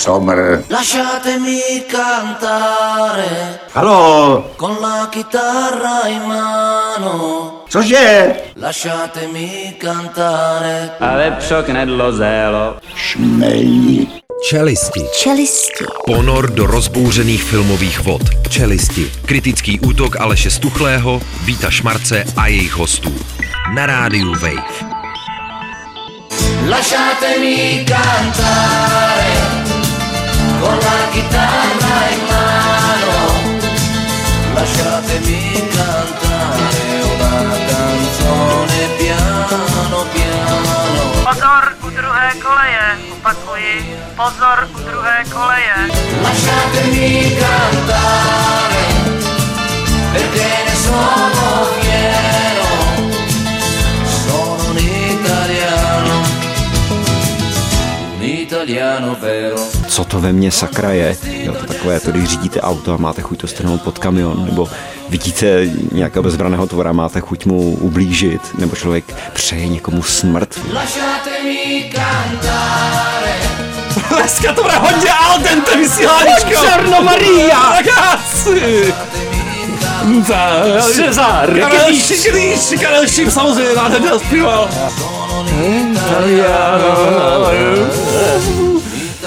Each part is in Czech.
Sommer. Lasciatemi cantare Halo, con la chitarra in mano. cože? Lasciatemi cantare. A lepšo knedlo zélo. Šmelí. Čelisti. Čelisti. Ponor do rozbouřených filmových vod. Čelisti. Kritický útok Aleše Stuchlého, Víta Šmarce a jejich hostů. Na rádiu Wave. Lasciatemi cantare con la chitarra in mano. Lasciatemi cantare una canzone piano piano. Pozor u druhé koleje, opakuji. Pozor u druhé koleje. Lasciatemi cantare perché ne sono fiero. Sono un italiano, un italiano vero. Co to ve mně sakra je. Jo, to takové, to když řídíte auto a máte chuť to strhnout pod kamion, nebo vidíte nějakého bezbraného tvora, máte chuť mu ublížit, nebo člověk přeje někomu smrt. Dneska to bude hodně al dente vysíláníčko. Černo Maria. Ragazzi. Cezar, Karel Šiklíš, Karel Šíp samozřejmě nádherně zpíval.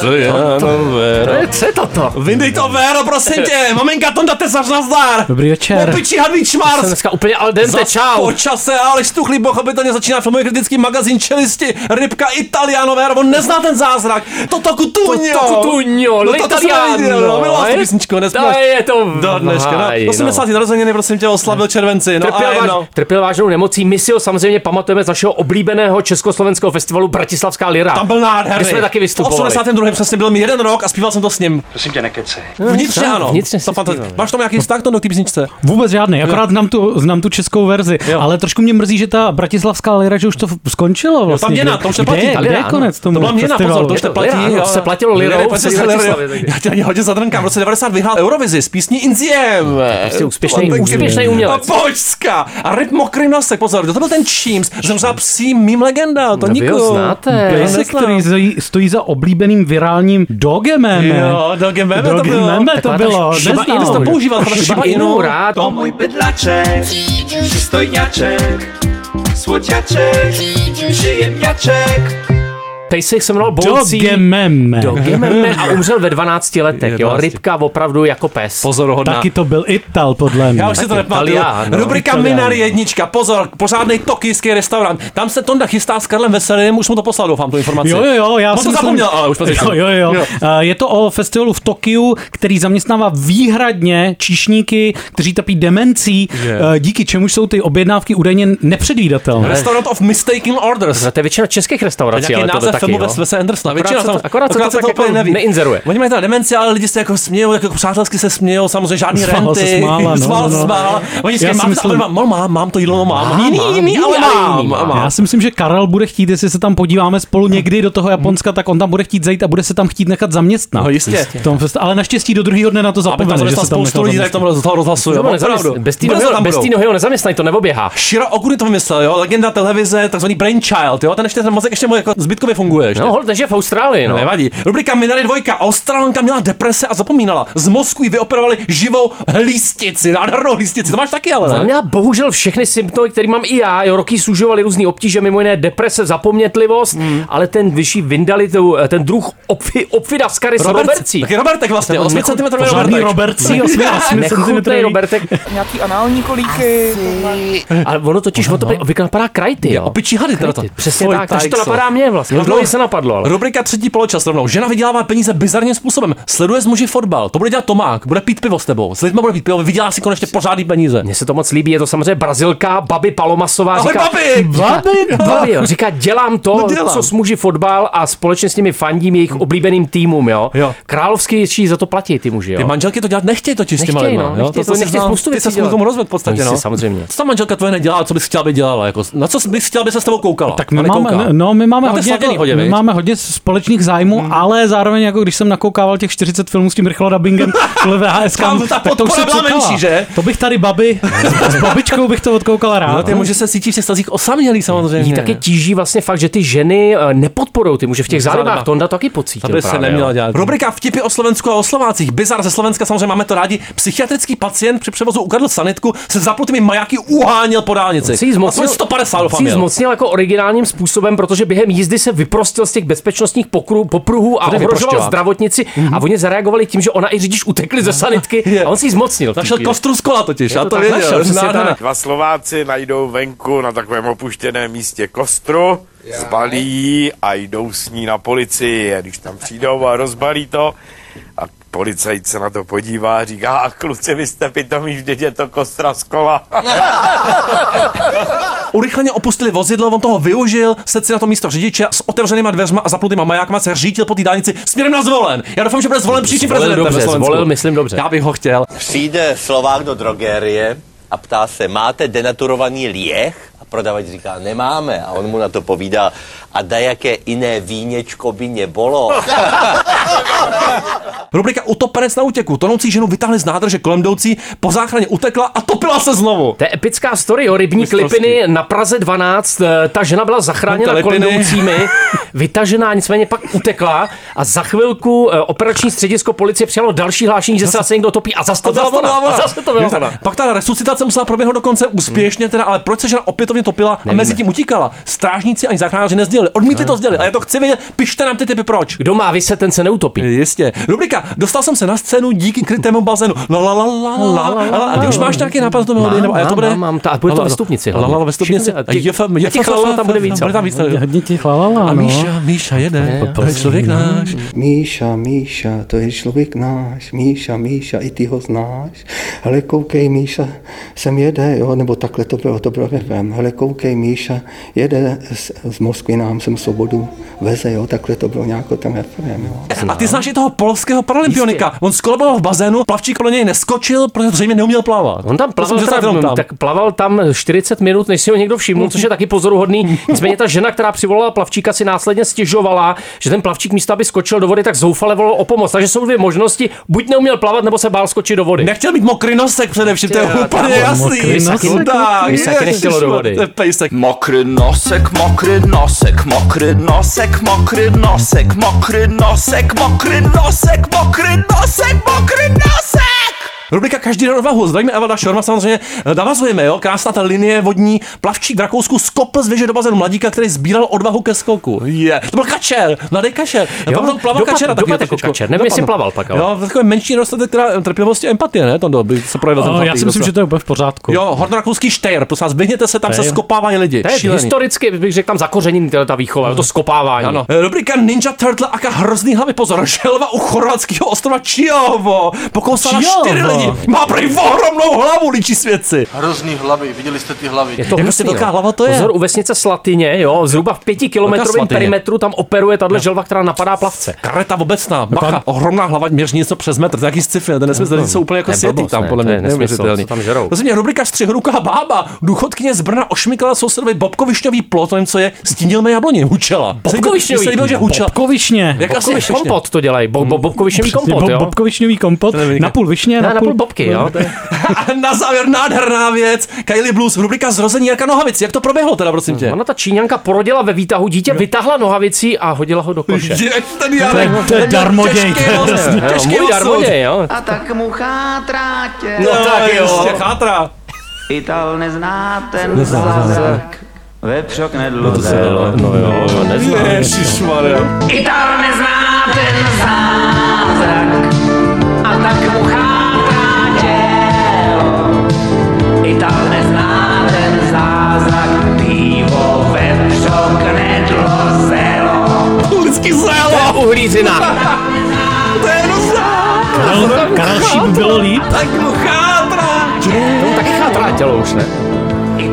To je Co je toto? Vyndej to Véro, prosím tě, maminka Tonda Tesař, nazdar. Dobrý večer. Opičí hadlý čmár. Jsem dneska úplně al dente, Zas čau. po čase, ale štuchlý pochopitelně začíná filmový kritický magazín Čelisti, Rybka Italiano, Véro, on nezná ten zázrak. Toto Cutugno. Toto Cutugno, no, to, to no, je? písničko, To je to Do dneška, no. Háj, Do 80. narozeniny, prosím tě, oslavil červenci, no Trpěl, a váž, jedno. trpěl vážnou nemocí. My si ho samozřejmě pamatujeme z našeho oblíbeného československého festivalu Bratislavská lira. Tam byl nádherný. Kde jsme taky vystupovali. 82. přesně byl mi jeden rok a zpíval jsem to s ním. Prosím tě, nekecej. Vnitřně ano. vnitřně To fanta- zpíval. Máš tam nějaký vztah to do té písničce? Vůbec žádný, akorát znám tu, znám tu českou verzi, Jo. ale trošku mě mrzí, že ta bratislavská lira, že už to skončilo vlastně. tam měna, Kde- to už kde, neplatí. kde lira, je konec tomu To byla měna, pozor, to už neplatí. lira, ano, jo. se platilo lirou se. Já tě ani hodně zadrnkám. V roce 90 vyhrál Eurovizi s písní Inziem. Prostě úspěšný, To umělec. A počka. A ryb mokrý nosek, pozor, kdo to byl ten Číms? Zemřela psí mým legenda, to No, vy ho nikdo. znáte. To Pejsek, který stojí, stojí za oblíbeným virálním dogemem. Jo, Dogem Meme to bylo. Dogememe to bylo. Neznal. Inu to používal, to Shiba Shiba Inu rád. To můj bydlaček, přistojňaček, słodziaczek, przyjemniaczek. Pejsek se jmenoval Bolcí. Dogememe. Dogememe a umřel ve 12 letech, jo. 11. Rybka opravdu jako pes. Pozoruhodná. Taky to byl Ital, podle mě. Já už si to nepamatuju. Italiano. Rubrika. Minari jednička, pozor, pořádný tokijský restaurant. Tam se Tonda chystá s Karlem Veselým, už mu to poslal, doufám, tu informaci. Jo, jo, jo, já si to zapomněl, ale už. Jo, jo, jo. Eh, Je to o festivalu v Tokiu, který zaměstnává výhradně číšníky, kteří trpí demencí, eh, díky čemuž jsou ty objednávky údajně nepředvídatelné. Restaurant of Mistaken Orders. To je většina českých restaurací, ale název filmu jo. Wes Wes Andersona. Akorát Většina se to- tam- akorát se to úplně jako neinzeruje. Oni mají teda demenci, ale lidi se jako smějou, jako přátelsky se smějou, samozřejmě žádný Smála renty. smála, no, Smál, no, no. smál. Oni si mám, myslím- mám, mám, to jídlo, no mám. Mám, jiný, jiný, jiný, ale mám. mám. mám. Já si myslím, že Karel bude chtít, jestli se tam podíváme spolu někdy do toho Japonska, tak on tam bude chtít zajít a bude se tam chtít nechat zaměstnat. No, jistě. V tom fest, ale naštěstí do druhého dne na to zapomene, že se tam spoustu nechal lidí, tak zaměstnat. tam rozhlasuje. Nezaměstnají. Bez té nohy, ho nezaměstnají, to neoběhá. Shiro Okuny to vymyslel, jo, legenda televize, takzvaný brainchild, jo, ten ještě ten mozek ještě mu jako zbytkově funguje. Ještě. No, hol, takže v Austrálii, No. no. Nevadí. Rubrika Minary dvojka. Australanka měla deprese a zapomínala. Z mozku jí vyoperovali živou hlístici, nádhernou hlístici. To máš taky, ale ne? měla bohužel všechny symptomy, které mám i já. Jo, roky sužovaly různé obtíže, mimo jiné deprese, zapomnětlivost, Hmm. ale ten vyšší vyndali tu, ten druh opfi, opfidaskaris Robert, robercí. taky Robertek vlastně, Ten 8 nechu- cm Pořádný Robertek. Robertcí, 8 Nechutnej cm. Robertek. Nějaký anální kolíky. Ale ono totiž, ono to obvykle napadá krajty, jo. Opičí hady teda to. Přesně tak, takže to napadá mě vlastně. No, se napadlo, ale. Rubrika třetí poločas rovnou. Žena vydělává peníze bizarním způsobem. Sleduje s muži fotbal. To bude dělat Tomák. Bude pít pivo s tebou. S lidmi bude pít pivo. Vydělá si konečně pořádný peníze. Mně se to moc líbí, je to samozřejmě brazilka Babi Palomasová. Ahoj, říká, babi! Babi, babi, jo. Říká, dělám to, No, dělám. co s muži fotbal a společně s nimi fandím jejich oblíbeným týmům, jo. Jo. Královský ječí za to platí ty muži, jo. Ty manželky to dělat nechtějí totiž s těma Nechtějí, lidma. no, jo? nechtějí, to nechtějí znal- spoustu Ty věcí se dělat. k tomu v podstatě, no. samozřejmě. Co ta manželka tvoje nedělá, co bys chtěla, aby dělala? Jako, na co bys chtěla, aby se s tebou koukala? Tak my máme, no, my máme hodně, pohodě, My máme hodně společných zájmů, Hmm. ale zároveň jako když jsem nakoukával těch 40 filmů s tím rychlodubbingem kvůli VHS, Tam ta tak to už se menší, že? To bych tady babi, s babičkou bych to odkoukal rád. No, ty může se cítit v těch stazích osamělý samozřejmě. Jí také tíží vlastně fakt, že ty ženy eh, nepodporují ty muže v těch Zálibách. To Honda taky pocítil To by se neměla dělat. Rubrika vtipy o Slovensku a o Slovácích. Bizar ze Slovenska, samozřejmě máme to rádi. Psychiatrický pacient při převozu ukradl sanitku, se zapnutými majáky uháněl po dálnici. Si ji zmocnil, Aspoň 150 doufám si ji měl. zmocnil jako originálním způsobem, protože během jízdy se vyprostil z těch bezpečnostních pokru, popruhů a To ohrožoval zdravotnici a oni zareagovali tím, že ona i řidič utekli ze sanitky Je. a on si ji zmocnil. Našel kostru z kola totiž, Je já to to tak, věděl. našel. Dva Slováci najdou venku na takovém opuštěném místě kostru, zbalí ji a jdou s ní na policii. A když tam přijdou a rozbalí to, a policajt se na to podívá a říká, a kluci, vy jste pitomí, vždyť je to kostra z kola. Urychleně opustili vozidlo, on toho využil, sedl si na to místo řidiče s otevřenýma dveřma a zapnutýma majákama se řítil po té dálnici směrem na zvolen. Já doufám, že bude zvolen příštím Zvolil prezidentem. dobře, zvolil, myslím, dobře. Já bych ho chtěl. Přijde Slovák do drogerie a ptá se, máte denaturovaný lieh? A prodavač říká, nemáme. A on mu na to povídá, a da jaké jiné víněčko by nebolo? Rubrika Utopenec na útěku. Tonoucí ženu vytáhli z nádrže kolem jdoucí, po záchraně utekla a topila se znovu. To je epická story, jo, rybník Mistrovský. Lipiny na Praze 12, eh, ta žena byla zachráněna kolem jdoucími, vytažená, nicméně pak utekla a za chvilku eh, operační středisko policie přijalo další hlášení, že se zase někdo topí a zase to byla ona. A zase to byla ona. Pak ta resuscitace musela proběhnout dokonce úspěšně, teda, ale proč se žena opětovně topila a mezi tím utíkala? Strážníci ani záchranáři nezdělili. Odmítli to sdělit. A já to chci vědět, pište nám ty typy proč. Kdo má vyset, ten se neutopí. Jistě. Rubrika, dostal jsem se na scénu díky krytému bazénu. La la la la la la la. A ty už máš nějaký nápad do melodie? Mám, nebo a je to bude? mám, a bude to La, la, ve stupnici La la la ve stupnici. A těch la, la tam bude víc, Bude tam víc. Hodně těch lalala, A no. Míša, Míša jede. To je člověk náš. Míša, Míša, to je člověk náš, Míša, Míša, i ty ho znáš. Hele, koukej, Míša, sem jede, jo, nebo takhle to bylo, to bylo FM. Hele, koukej, Míša, jede z, z Moskvy nám sem svobodu veze, jo, takhle to bylo nějako tam FM, jo. A ty znáš i toho polského paralympionika. On skolaboval v bazénu, plavčík kolem něj neskočil, protože zřejmě neuměl plavat. On tam To plaval, teda, jenom tam. tak plaval tam 40 minut, než si ho někdo všiml, což je taky pozoruhodný. Nicméně ta žena, která přivolala plavčíka, si následně stěžovala, že ten plavčík místo, aby skočil do vody, tak zoufale volal o pomoc. Takže jsou dvě možnosti, buď neuměl plavat, nebo se bál skočit do vody. Nechtěl mít mokrý nosek především, to je Ty, úplně tam- jasný. mokrý nosek. Taky nechtělo do vody. Mokry nosek, mokry nosek, mokry nosek, mokry nosek, mokry nosek, mokry nosek, mokry nosek, mokry nosek! Rubrika Každý den odvahu. Zdravíme Evalda Šorma, samozřejmě eh, navazujeme, jo. Krásná ta linie vodní. Plavčík v Rakousku skopl z věže do bazénu mladíka, který sbíral odvahu ke skoku. Je. To byl kačer, mladý kačer. Jo, Potom plaval dopad- kačera dopad jako kačer. Nevím, jestli plaval pak, ale. Jo, takový menší nedostatek teda trpělivosti a empatie, ne? To by se projevil. No, já si myslím, že to je úplně v pořádku. Jo, hornorakouský štejr, prosím vás, vyhněte se, tam se skopávají lidi. To je historicky, bych řekl, tam zakořeněný teda ta výchova, to skopávání. Ano. Eh, Rubrika Ninja Turtle aka hrozný hlavy. Pozor, želva u chorvatského ostrova Čiovo. Pokousala čtyři lidi. Má prý ohromnou hlavu, ličí svědci. Hrozný hlavy, viděli jste ty hlavy? Je to Jak hrozný, prostě velká hlava to je? Pozor, u vesnice Slatyně, jo, zhruba v pětikilometrovém perimetru tam operuje tahle želva, která napadá plavce. Kareta obecná, bacha, ohromná hlava měří něco přes metr, to je jaký sci-fi, ten nesmysl, jsou úplně jako To je světý tam, ne, podle to mě, je neuvěřitelný. tam žerou. Prosím mě, rubrika Střihruká bába, důchodkyně z Brna ošmykala sousedovi Bobkovišťový plot, nevím, co je, stínil mi jabloni, hučela. Bobkovišňový. Že hučela. Bobkovišně. Jak asi kompot to dělají, bo, bo, bobkovišňový kompot, jo. Bobkovišňový kompot, napůl višně, Ne, napůl, napůl bobky, jo. to je- A na závěr nádherná věc, Kylie Blues, rubrika Zrození Jarka Nohavic, jak to proběhlo teda, prosím tě? Ona ta Číňanka porodila ve výtahu dítě, vytáhla nohavicí a hodila ho do koše. Je, ten To je, Jarek, to je darmoděj. těžký. Jo, darmoděj, jo. A tak mu chátrá tě. No, tak jo. Chátra. Ital nezná ten zázrak. Vepřok nedlozelo. No jo, no neznám. Ježišmarja. Ital nezná ten zázrak. A tak mu chátrá nedlozelo. Lidský zelo. Uhlířina. To je hrozná. Karel, Karel Šíp bylo líp. Tak mu chátra. Tomu taky chátrá tělo už, ne?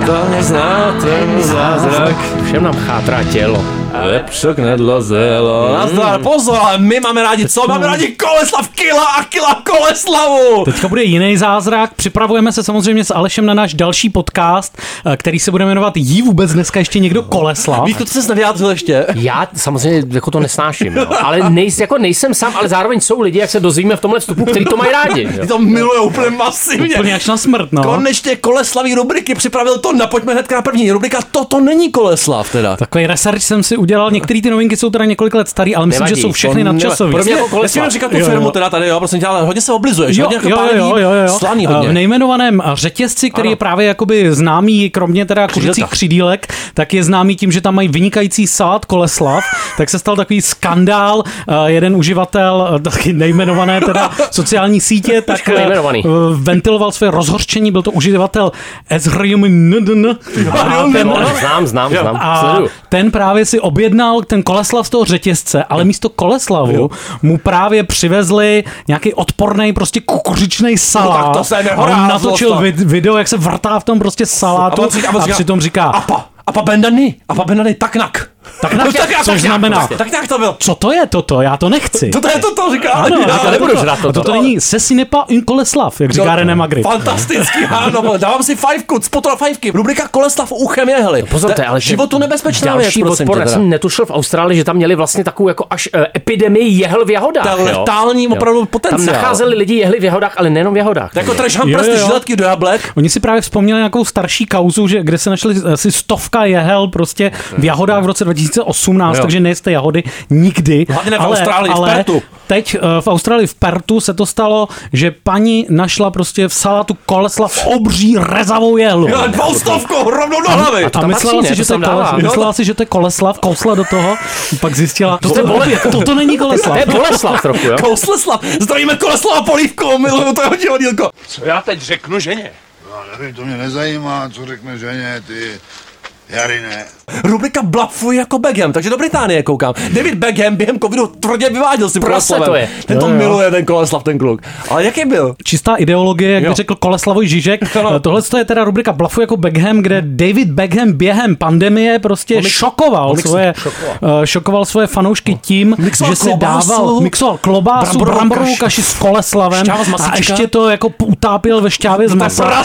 To nezná ten zázrak. Všem nám chátrá tělo. Vepřok nedlozelo. Nazdar, pozor, ale my máme rádi co? Máme rádi Koleslav Kila a Kila Koleslavu. Teďka bude jiný zázrak. Připravujeme se samozřejmě s Alešem na náš další podcast, eh, který se bude jmenovat Jí vůbec dneska ještě někdo Koleslav. Víš, to se nevyjádřil ještě. Já samozřejmě jako to nesnáším, jo. ale nejs, jako nejsem sám, ale zároveň jsou lidi, jak se dozvíme v tomhle vstupu, který to mají rádi. Jo. Ty to miluje úplně masivně. Úplně až na smrt, no. Konečně Koleslaví rubriky připravil to, na pojďme hnedka na první rubrika, toto není Koleslav teda. Takový research jsem si udělal, některé ty novinky jsou teda několik let starý, ale myslím, Nevadí, že jsou všechny to nadčasové. Pro mě jako Koleslav. říkat tu Jo, jo. firmu teda tady, jo, prosím tě, ale hodně se oblizuješ, Jo, hodně jo, jako jo, jo, jo, jo. slaný V hodně. nejmenovaném řetězci, který Ano. je právě jakoby známý, kromě teda kuřecích křídílek, tak je známý tím, že tam mají vynikající salát Koleslav, tak se stal takový skandál, eh, jeden uživatel, eh, taky nejmenované teda sociální sítě, tak eh, eh, ventiloval své rozhorčení, byl to uživatel Ezrium znám, znám, znám. a ten právě si objednal ten Koleslav z toho řetězce, ale místo Koleslavu mu právě přivezli nějaký odporný prostě kukuřičný salát. tak to se a on natočil to. vid- video, jak se vrtá v tom prostě salátu A a, přitom říká, Apa, apa bendany, apa bendany, tak nak. Tak na, tak, jak- což tak jak znamená, prostě. Tak nějak to bylo. co to je toto, já to nechci. To, to je to, to říká. Ano, Já říká, nebudu toto. žrát toto. toto není Sesinepa in Koleslav, jak říká René Magritte. Fantastický, ano, dávám si fajfku, spotro fajfky, rubrika Koleslav uchem jehly. Pozor, to je ale životu nebezpečná věc, prosím odpor. tě Já jsem netušil v Austrálii, že tam měli vlastně takovou jako až uh, epidemii jehel v jahodách. To je jo. letální Jo. opravdu potenciál. Tam nacházeli lidi jehly v jahodách, ale nejenom v jahodách. Jako trash Jo, hampers, jo, ty jo. žiletky do jablek. Oni si právě vzpomněli nějakou starší kauzu, že kde se našli asi stovka jehel prostě v jahodách v roce 2018, Jo. takže nejste jahody nikdy. Hlavně ne v Austrálii, v Pertu. teď eh, v Austrálii v Pertu se to stalo, že paní našla prostě v salátu Koleslav obří rezavou jehlu. Jo, dvoustovku, rovnou do hlavy. A tam myslela, patří, si, že To to. Koleslav, myslela si, že to je Koleslav, kousla do toho, pak zjistila, to, je Bole- opět, toto není Koleslav. To je Boleslav trochu, jo? Kousleslav, zdravíme Koleslava Polívku, miluju to hodně hodílko. Co já teď řeknu ženě? Já nevím, to mě nezajímá, co řekne ženě, ty Jarine. Rubrika Blafuj jako Beckham, takže do Británie koukám. David Beckham během covidu tvrdě vyváděl s tím Prase Koleslavem. to je. Ten to Jo, jo. miluje, ten Koleslav, ten kluk. Ale jaký byl? čistá ideologie, jak by řekl Koleslavoj Žižek. Tohle je teda rubrika Blafu jako Beckham, kde David Beckham během pandemie prostě mix- šokoval mix- svoje, šokoval. eh, šokoval svoje fanoušky tím, Mixoval že si klobásu, dával, mixoval klobásu, bramborovou kaši. s Koleslavem a ještě to jako utápěl ve šťávě z masa.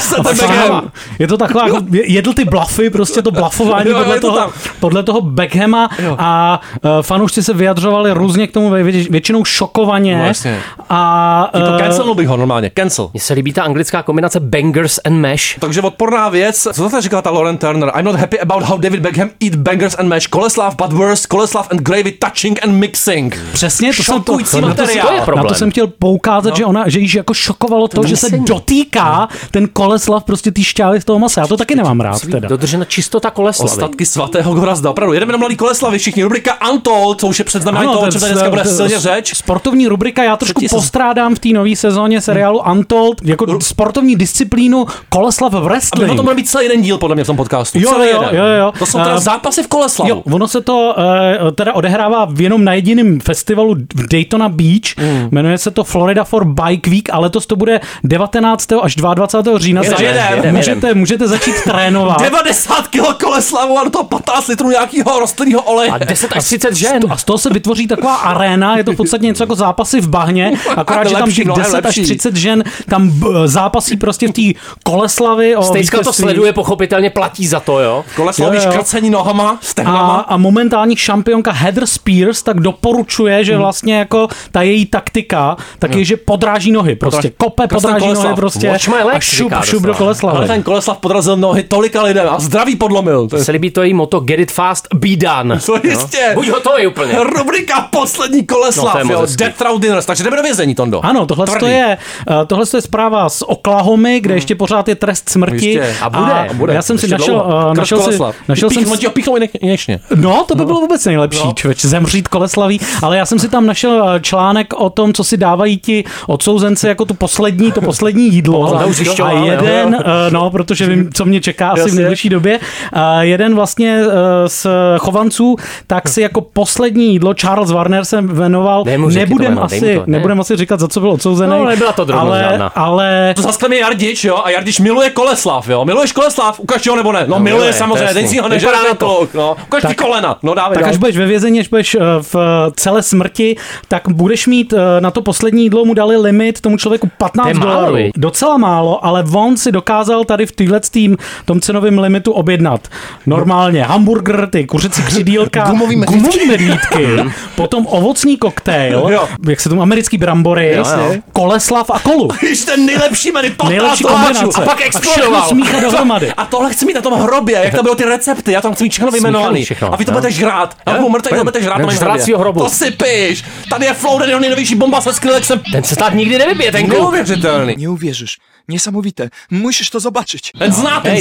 Je to taková, jako, jedl ty blafy, prostě to blafování Jo, jo, podle, je to toho, tam. podle toho Beckhama Jo. a uh, fanoušci se vyjadřovali různě k tomu vě- většinou šokovaně. Jasně. a Jako eh, cancelnul bych ho normálně, cancel. Mně se líbí ta anglická kombinace bangers and mash. Takže odporná věc, co to říkala ta Lauren Turner? I'm not happy about how David Beckham eat bangers and mash. Koleslav, but worse, Koleslav and gravy touching and mixing. Přesně, to jsem to, Šokující to, na to, materiál. to je na problém. to jsem chtěl poukázat, no. že ona, že již jako šokovalo to, že se dotýká ten koleslav prostě ty šťávy z toho masa. Já to taky nemám rád teda. Dodržena čistota koleslavy. Ostatky svatého Gorazda, opravdu. Jedeme na mladý Koleslavy, všichni. Rubrika Untold, co už je předznamenání toho, o ten- čem tady dneska bude silně řeč. Sportovní rubrika, já trošku Třetí postrádám v té nové sezóně seriálu Untold, jako sportovní disciplínu Koleslav v A by wrestling. to měl být celý jeden díl, podle mě, v tom podcastu. Jo, celý jo, jeden. jo, jo. To jsou teda Eh, zápasy v Koleslavu. Jo, ono se to uh, teda odehrává v jenom na jediném festivalu v Daytona Beach. Mm. Jmenuje se to Florida for Bike Week a letos to bude 19. až 22. října. Jedem, takže jedem, můžete, můžete začít trénovat. 90 kilo Koleslavu a toho 15 litrů nějakého rostlinného oleje. A 10 až 30 žen. A z toho se vytvoří taková aréna, je to v podstatě něco jako zápasy v bahně, akorát, že tam Lepší, těch mnohem 10 až lepší. 30 žen tam b- zápasí prostě v té koleslavy. Stejska to sleduje, pochopitelně platí za to, jo? Koleslavy škrcení nohama, A, stehnama. a momentální šampionka Heather Spears tak doporučuje, že vlastně jako ta její taktika, tak je, že podráží nohy. Prostě kope, podráží nohy prostě Watch my a šup, šup do doslova. Ale Koleslavy. ten Koleslav podrazil nohy tolika lidem a zdraví podlomil. To je Se líbí to její moto Get it fast, be done. to jistě. Buď hotový úplně. Rubrika poslední No, Koleslav, to je moc jo. Death Row Dinners, takže jdeme do vězení, Tondo. Ano, tohle to je, eh, tohle to je zpráva z Oklahomy, kde ještě pořád je trest smrti. Jistě. A bude, a bude. Já jsem si Ještě našel, dlouho. eh, Krš našel, si, našel jsem Pích- i konečně. No, to by bylo vůbec nejlepší, no. člověč, zemřít koleslaví, ale já jsem si tam našel eh, článek o tom, co si dávají ti odsouzenci jako tu poslední, to poslední jídlo. a jeden, no, protože vím, co mě čeká asi v nejbližší době. A jeden vlastně eh, z chovanců, tak si jako poslední jídlo Charles Warner se jmenoval, nebudem asi, to, ne. nebudem asi říkat, za co byl odsouzený. No, nebyla to drobnost ale, žádná. ale To zase mi Jardič, jo, a Jardič miluje Koleslav, jo. Miluješ Koleslav? Ukaž ho nebo ne? No, No, miluje miluje, samozřejmě, ten si ho nežádá na to. no. Ukaž ti Tak- kolena, no dávej tak dál. až budeš ve vězení, až budeš eh, v eh, celé smrti, tak budeš mít eh, na to poslední jídlo mu dali limit tomu člověku 15 To je málo, dolarů. Docela málo, ale on si dokázal tady v téhle tým, tom cenovém limitu objednat. Normálně hamburger, ty kuřecí křidílka, Gumový medvídky. gumový medvídky, potom ovocný koktejl, Jo. jak se tomu americký brambory, Jo, jo. koleslav a kolu. Když ten nejlepší menu, 15 Nejlepší kombinace. A pak A explodoval. všechno smíchat dohromady. A tohle chci mít na tom hrobě, jak to bylo ty recepty, já tam chci mít všechno vyjmenovaný. A vy to jo. budete žrát. A Jo, budu mrtvý, pojď. to budete žrát No, na hrobě. svýho hrobu. To si píš. Tady je Flouden, jeho nejnovější bomba se Skrillexem. Ten se tak nikdy nevybije, ten kluk. Neuvěřitelný. Uwierzysz. Niesamowite. Musisz to zobaczyć. Ten zná ten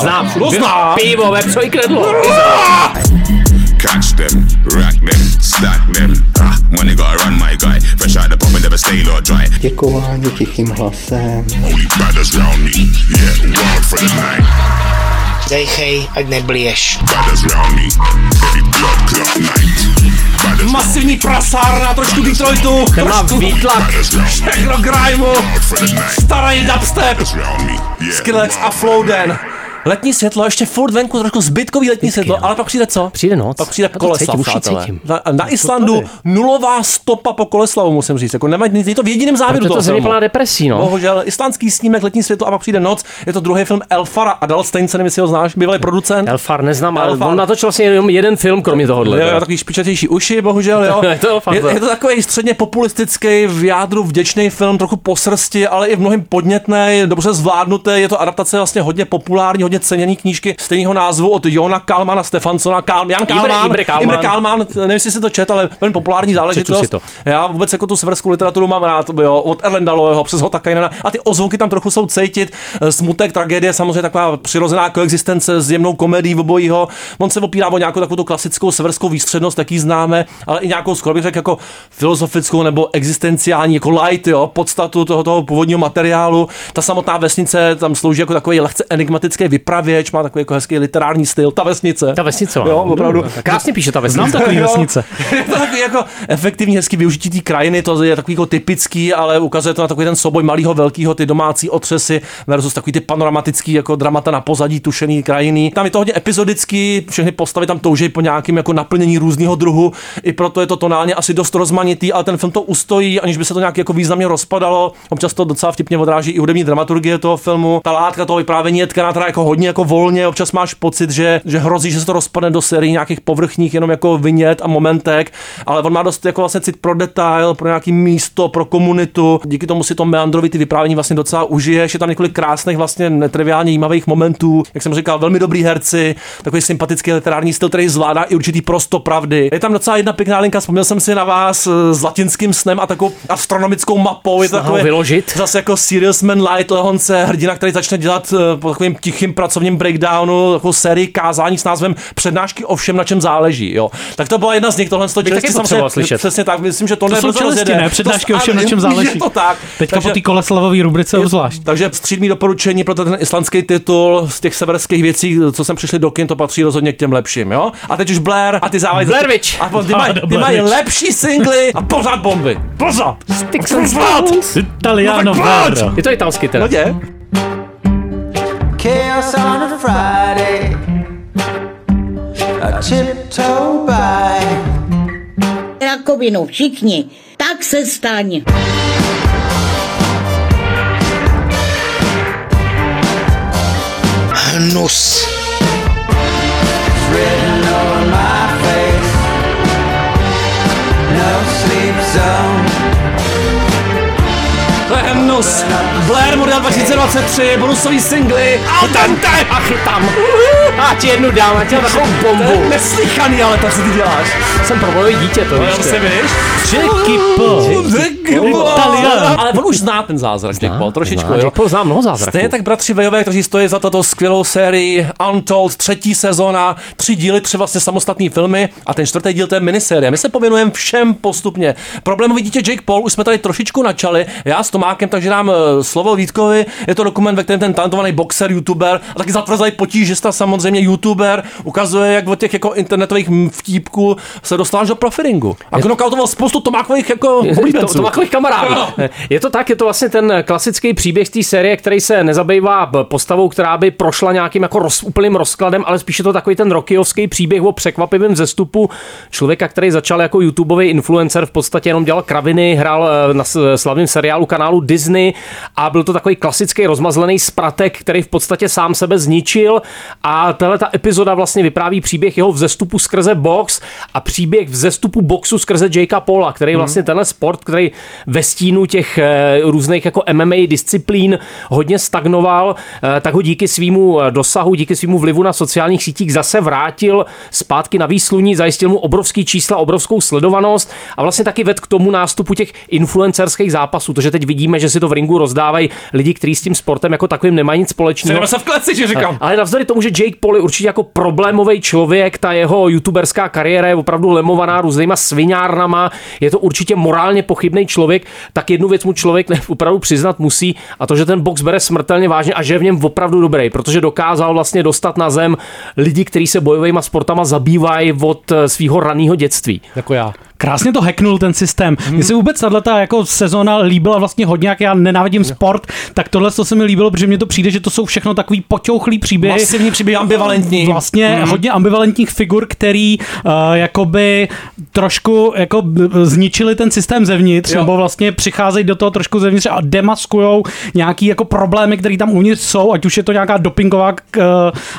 znám. To zná. Pivo, vepřo i kredlo. Catch them, rack them, stack them. Ah, money gotta run, my guy. Fresh out the pub and never stay low dry. Děkování tichým hlasem. Only badders round me. Yeah, wild for the night. Dejchej, ať neblíješ. Masivní prasárna, trošku Detroitu. Ten trošku výtlak. Všechno grimeu. Starý dubstep. Skrillex a Flouden. Letní světlo, ještě furt venku, trošku zbytkový letní světlo, ale pak přijde co? Přijde noc. Pak přijde to Koleslav, cítím, přátelé. Na, na Islandu nulová stopa po Koleslavu, musím říct. Jako nemá, je to v jediném závěru je toho to filmu. plná depresí, no. Bohužel, islandský snímek Letní světlo a pak přijde noc. Je to druhý film Elfara a Dalstein, nevím, jestli ho znáš, bývalý producent. Elfar neznám, ale Elfar. on natočil vlastně jenom jeden film, kromě tohohle. Jo, takový špičatější uši, bohužel, jo. Je to je, je, to takový středně populistický, v jádru vděčný film, trochu po srsti, ale i v mnohem podnětný, dobře zvládnutý. Je to adaptace vlastně hodně populární, hodně ceněný knížky stejného názvu od Jona Kalmana Stefansona. Kal, Jan Kalman, Imre Kalman. Imre Kalman, nevím, jestli si to čet, ale velmi populární záležitost. si to. Já vůbec jako tu severskou literaturu mám rád, jo, od Erlendalového přes Hotakainena a ty ozvuky tam trochu jsou cítit. Eh, Smutek, tragédie, samozřejmě taková přirozená koexistence s jemnou komedií v obojího. On se opírá o nějakou takovou tu klasickou severskou výstřednost, taky známe, ale i nějakou skoro bych řekl jako filozofickou nebo existenciální, jako light, jo, podstatu toho, toho původního materiálu. Ta samotná vesnice tam slouží jako takový lehce enigmatický vypravěč, má takový jako hezký literární styl. Ta vesnice. Ta vesnice má. Jo, opravdu. No, krásně píše ta vesnice. Znám takový vesnice. je to takový jako efektivní, hezký využití té krajiny, to je takový jako typický, ale ukazuje to na takový ten souboj malého, velkého, ty domácí otřesy versus takový ty panoramatický jako dramata na pozadí tušený krajiny. Tam je to hodně epizodický, všechny postavy tam touží po nějakém jako naplnění různého druhu, i proto je to tonálně asi dost rozmanitý, ale ten film to ustojí, aniž by se to nějak jako významně rozpadalo. Občas to docela vtipně odráží i hudební dramaturgie toho filmu. Ta látka toho vyprávění je tkaná teda jako hodně jako volně, občas máš pocit, že, že hrozí, že se to rozpadne do série nějakých povrchních jenom jako vinět a momentek, ale on má dost jako vlastně cit pro detail, pro nějaký místo, pro komunitu. Díky tomu si to meandrovitý vyprávění vlastně docela užiješ. Je tam několik krásných vlastně netriviálně jímavých momentů, jak jsem říkal, velmi dobrý herci, takový sympatický literární styl, který zvládá i určitý prosto pravdy. Je tam docela jedna pěkná linka, vzpomněl jsem si na vás eh, s latinským snem a takovou astronomickou mapou. Je to takové, vyložit. Zase jako Serious Man Light Lehonce, hrdina, který začne dělat eh, po takovým tichým pracovním breakdownu takovou sérii kázání s názvem Přednášky o všem, na čem záleží. Jo. Tak to byla jedna z nich, tohle to Bych taky potřeboval slyšet. Přesně tak, myslím, že to, To jsou čelisti, ne? Přednášky o všem, na čem záleží. Je to tak. Teďka po té koleslavové rubrice obzvlášť. Takže střídmý doporučení pro ten islandský titul z těch severských věcí, co jsem přišli do kin, to patří rozhodně k těm lepším, jo? A teď už Blair a ty závají. Blair Witch. A ty mají, Witch. lepší singly a pořád bomby. Pořád. Sticks and. Italiano No. Je to italský teda. No je. Chaos on a Friday. A tiptoe by. Rakovinu, všichni. Tak se staň. Hnus. Written on my face. No sleep zone. Hnus. Blair Model 2023, bonusový singly. Al dente. A chytám. A ti jednu dám, a ti dám takovou bombu. neslychaný, ale tak co ty děláš. Jsem probojový dítě, to víš. já to. si víš. Jackie Po. Ale on už zná ten zázrak, Jack Paul, trošičku. zná. jo. Jack Paul zná mnoho zázraků. Stejně tak bratři Vejové, kteří stojí za tato skvělou sérii Untold, třetí sezóna, tři díly, tři vlastně samostatné filmy a ten čtvrtý díl to je minisérie. My se pověnujeme všem postupně. Problémový dítě Jake Paul už jsme tady trošičku načali. Já s Tomákem, takže dám eh, slovo Vítkovi. Je to dokument, ve kterém ten talentovaný boxer, youtuber a taky zatvrzelý potížista, samozřejmě youtuber, ukazuje, jak od těch jako internetových vtípků se dostal až do profiringu. A knockoutoval spoustu Tomákových jako to, oblíbenců. Takových kamarádů. Ano. Je to tak, je to vlastně ten klasický příběh z té série, který se nezabývá postavou, která by prošla nějakým jako roz, úplným rozkladem, ale spíše to takový ten rokyovský příběh o překvapivém vzestupu člověka, který začal jako YouTubeový influencer, v podstatě jenom dělal kraviny, hrál eh, na s- slavném seriálu kanálu Disney a byl to takový klasický rozmazlený spratek, který v podstatě sám sebe zničil a tahle ta epizoda vlastně vypráví příběh jeho vzestupu skrze box a příběh vzestupu boxu skrze Jakea Paula, který Mhm. vlastně tenhle sport, který ve stínu těch eh, různých jako MMA disciplín hodně stagnoval, eh, tak ho díky svýmu eh, dosahu, díky svýmu vlivu na sociálních sítích zase vrátil zpátky na výsluní, zajistil mu obrovský čísla, obrovskou sledovanost a vlastně taky ved k tomu nástupu těch influencerských zápasů, to, že teď vidíme, že si to v ringu rozdávají lidi, kteří s tím sportem jako takovým nemají nic společného. Se v kleci, že říkám. Ale navzdory tomu, že Jake Paul je určitě jako problémový člověk, ta jeho youtuberská kariéra je opravdu lemovaná různýma sviňárnama, je to určitě morálně pochybný člověk, tak jednu věc mu člověk opravdu přiznat musí a to, že ten box bere smrtelně vážně a že je v něm opravdu dobrý, protože dokázal vlastně dostat na zem lidi, kteří se bojovými sportama zabývají od eh, svého raného dětství. Jako já. Krásně to hacknul ten systém. Mně se vůbec tato jako sezóna líbila vlastně hodně, jak já nenávidím sport, tak tohle to se mi líbilo, protože mně to přijde, že to jsou všechno takový poťouchlý příběhy. Masivní příběhy, ambivalentní. Vlastně Mhm. hodně ambivalentních figur, který uh, jakoby trošku jako zničili ten systém zevnitř, Jo. nebo vlastně přicházejí do toho trošku zevnitř a demaskujou nějaký jako problémy, které tam uvnitř jsou, ať už je to nějaká dopingová uh,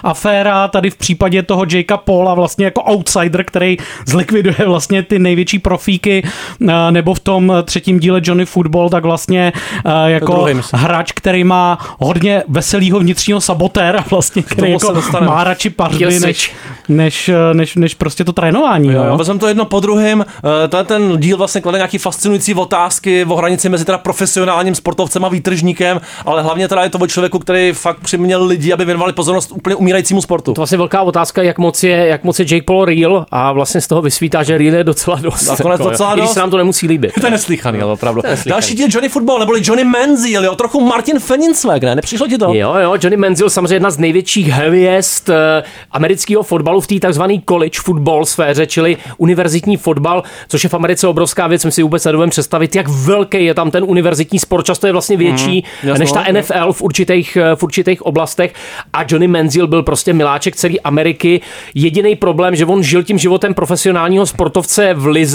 aféra, tady v případě toho Jakea Paula vlastně jako outsider, který zlikviduje vlastně ty největší profíky, uh, nebo v tom třetím díle Johnny Football, tak vlastně uh, jako hráč, který má hodně veselýho vnitřního sabotéra vlastně, který jako má radši pařby, Kill než, switch. než, než, než prostě to trénování. Jo, Jo, jo. Vezmeme to jedno po druhém. Eh, Ten, ten díl vlastně klade nějaký fascinující otázky o hranici mezi teda profesionálním sportovcem a výtržníkem, ale hlavně teda je to o člověku, který fakt přiměl lidi, aby věnovali pozornost úplně umírajícímu sportu. To vlastně velká otázka, jak moc je, jak moc je Jake Paul real a vlastně z toho vysvítá, že real je docela dost. Nakonec Jako, jo. docela I když dost. se nám to nemusí líbit. To je neslychaný, ale opravdu. Neslychaný. Další díl Johnny Football, neboli Johnny Manziel, jo, trochu Martin Feninsweg, ne? Nepřišlo ti to? Jo, jo, Johnny Manziel samozřejmě jedna z největších heaviest eh, amerického fotbalu v té takzvané college football sféře, čili univerzitní fotbal, což je v Americe obrovská věc, my si vůbec nedovím představit, jak velký je tam ten univerzitní sport, často je vlastně větší Mhm, jasno, než ta. NFL v určitých, eh, v určitých oblastech a Johnny Manziel byl prostě miláček celé Ameriky. Jediný problém, že on žil tím životem profesionálního sportovce v lize,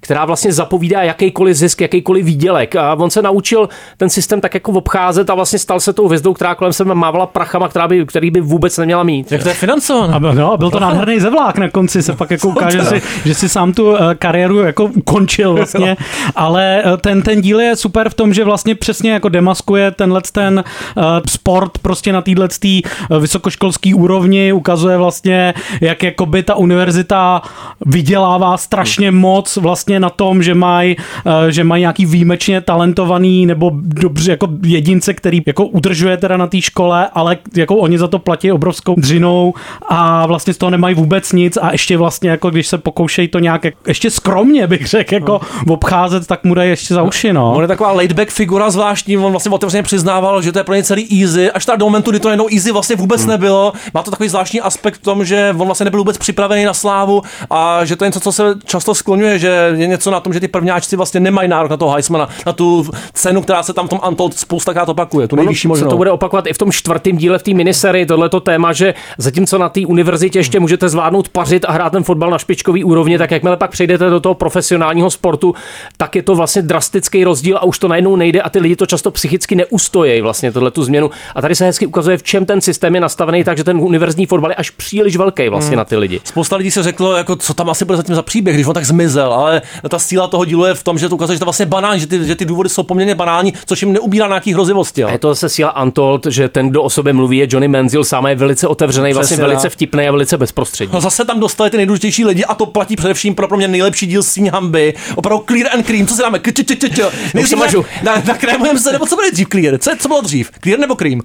která vlastně zapovídá jakýkoliv zisk, jakýkoliv výdělek. A on se naučil ten systém tak jako obcházet a vlastně stal se tou hvězdou, která kolem sebe mávala prachama, která by, který by vůbec neměla mít. Jak to je financované? A byl- no, byl to nádherný zevlák na konci, se pak jako ukáže, že si, že si sám tu eh, kariéru jako ukončil vlastně, ale eh, ten, ten díl je super v tom, že vlastně přesně jako demaskuje tenhle ten uh, sport prostě na téhle vysokoškolský úrovni, ukazuje vlastně, jak jakoby ta univerzita vydělává strašně moc vlastně na tom, že mají uh, že mají nějaký výjimečně talentovaný nebo dobře jako jedince, který jako udržuje teda na té škole, ale jako oni za to platí obrovskou dřinou a vlastně z toho nemají vůbec nic a ještě vlastně jako když se pokoušejí to nějak jak- ještě skromně bych řekl jako obcházet, tak mu dají ještě za uši, no. On je taková laidback figura zvláštní, on vlastně otevřeně přiznával, že to je pro ně celý easy, až tak do momentu, kdy to jednou easy vlastně vůbec hmm. nebylo. Má to takový zvláštní aspekt v tom, že on vlastně nebyl vůbec připravený na slávu a že to je něco, co se často skloňuje, že je něco na tom, že ty prvňáčci vlastně nemají nárok na toho Heismana, na tu cenu, která se tam v tom Untold spoustakrát opakuje, tu nejvyšší možnou. to bude opakovat i v tom čtvrtém díle v té miniserii, tohleto téma, že zatímco na té univerzitě ještě můžete zvládnout pařit a hrát ten fotbal na špičkový úrovni, tak jakmile pak přejdete do toho profesionálního sportu, tak je to vlastně drastický rozdíl a už to najednou nejde a ty lidi to často psychicky neustojí vlastně tohle tu změnu. A tady se hezky ukazuje, v čem ten systém je nastavený, takže ten univerzní fotbal je až příliš velký vlastně Hmm. na ty lidi. Spousta lidí se řeklo, jako, co tam asi bude zatím za příběh, když on tak zmizel, ale ta síla toho dílu je v tom, že to ukazuje, že to vlastně banální, že ty, že ty důvody jsou poměrně banální, což jim neubírá nějaký hrozivosti. A je to zase síla Untold, že ten, kdo o sobě mluví, je Johnny Manziel, sám je velice otevřený, vlastně velice vtipný a velice bezprostřední. No zase tam dostali ty nejdůležitější lidi a to platí především pro, pro mě nejlepší díl Svíň hamby. Opravdu Clear and Cream, co si dáme? Nakrémujeme se, nebo co bude dřív Clear? Co, co bylo dřív? Clear nebo Cream?